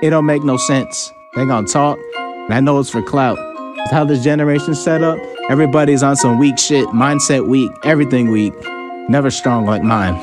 It don't make no sense. They gonna talk, and I know it's for clout. It's how this generation set up. Everybody's on some weak shit, mindset weak, everything weak. Never strong like mine.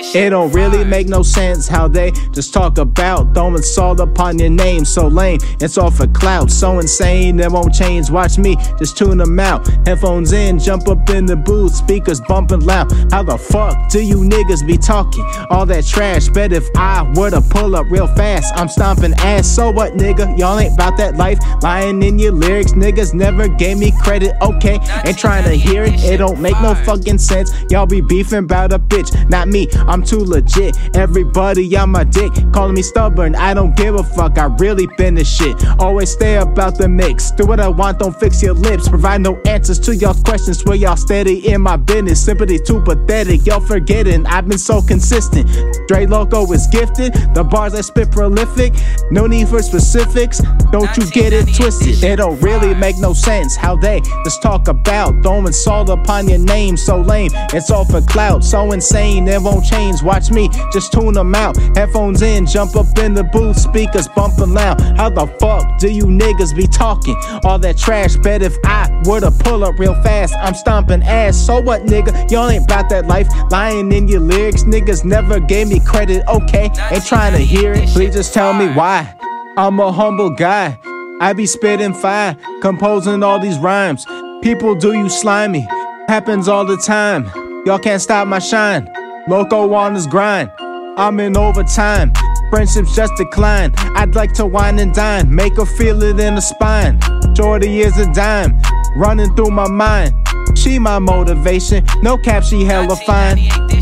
It don't really make no sense how they just talk about throwing salt upon your name. So lame, it's all for clout. So insane, it won't change. Watch me, just tune them out. Headphones in, jump up in the booth, speakers bumping loud. How the fuck do you niggas be talking all that trash? Bet if I were to pull up real fast, I'm stomping ass. So what, nigga? Y'all ain't about that life. Lying in your lyrics, niggas never gave me credit. Okay, ain't trying to hear it. It don't make no fucking sense. Y'all be beefing about a bitch, not me. I'm too legit. Everybody on my dick calling me stubborn. I don't give a fuck. I really been this shit. Always stay about the mix. Do what I want, don't fix your lips. Provide no answers to y'all questions. Swear y'all steady in my business. Sympathy too pathetic. Y'all forgetting I've been so consistent. Dre Loco is gifted. The bars I spit prolific. No need for specifics. Don't you get it twisted. It don't really make no sense how they just talk about throwing salt upon your name. So lame. It's all for clout. So insane. It won't change. Watch me just tune them out. Headphones in, jump up in the booth, speakers bumping loud. How the fuck do you niggas be talking all that trash? Bet if I were to pull up real fast, I'm stomping ass. So what, nigga? Y'all ain't about that life. Lying in your lyrics, niggas never gave me credit. Okay, ain't trying to hear it. Please just tell me why. I'm a humble guy. I be spitting fire, composing all these rhymes. People do you slimy. Happens all the time. Y'all can't stop my shine. Loco on his grind. I'm in overtime. Friendships just decline. I'd like to wine and dine. Make her feel it in the spine. Shorty is a dime. Running through my mind. She my motivation. No cap, she hella fine.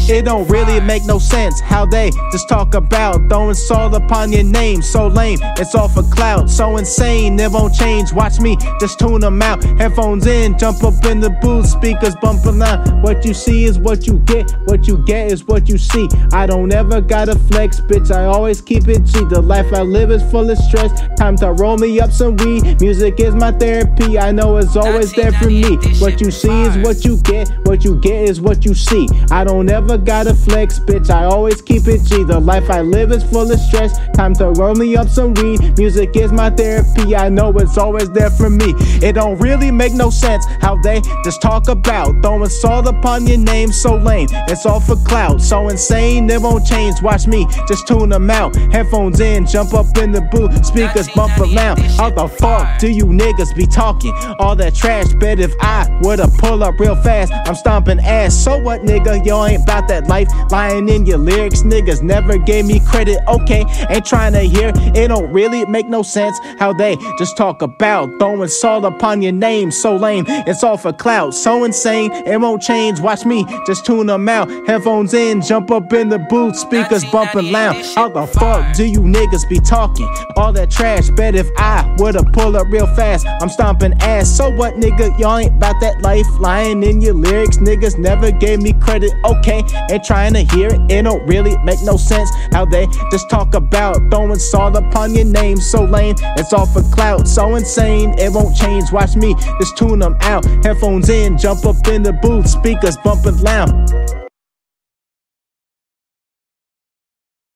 It don't really make no sense how they just talk about throwing salt upon your name. So lame, it's all for clout. So insane, it won't change. Watch me just tune them out. Headphones in, jump up in the booth, speakers bumping loud. What you see is what you get. What you get is what you see. I don't ever gotta flex, bitch. I always keep it G. The life I live is full of stress. Time to roll me up some weed. Music is my therapy. I know it's always there for me. What you see is what you get. What you get is what you see. I don't ever gotta flex, bitch. I always keep it G. The life I live is full of stress. Time to roll me up some weed. Music is my therapy. I know it's always there for me. It don't really make no sense how they just talk about throwing salt upon your name. So lame, it's all for clout. So insane, it won't change. Watch me just tune them out. Headphones in, jump up in the booth. Speakers bumping loud. How the fuck do you niggas be talking all that trash? Bet if I were to pull up real fast, I'm stomping ass. So what, nigga? Y'all ain't about that life. Lying in your lyrics, niggas never gave me credit. Okay, ain't trying to hear. It don't really make no sense how they just talk about throwing salt upon your name. So lame, it's all for clout. So insane, it won't change. Watch me just tune them out. Headphones in, jump up in the booth, speakers bumping loud. How the fuck do you niggas be talking all that trash? Bet if I would've pull up real fast, I'm stomping ass. So what, nigga? Y'all ain't about that life. Lying in your lyrics, niggas never gave me credit. Okay, ain't trying to hear it. It don't really make no sense how they just talk about throwing salt upon your name. So lame, it's all for clout. So insane, it won't change. Watch me just tune them out. Headphones in, jump up in the booth, speakers bumping loud.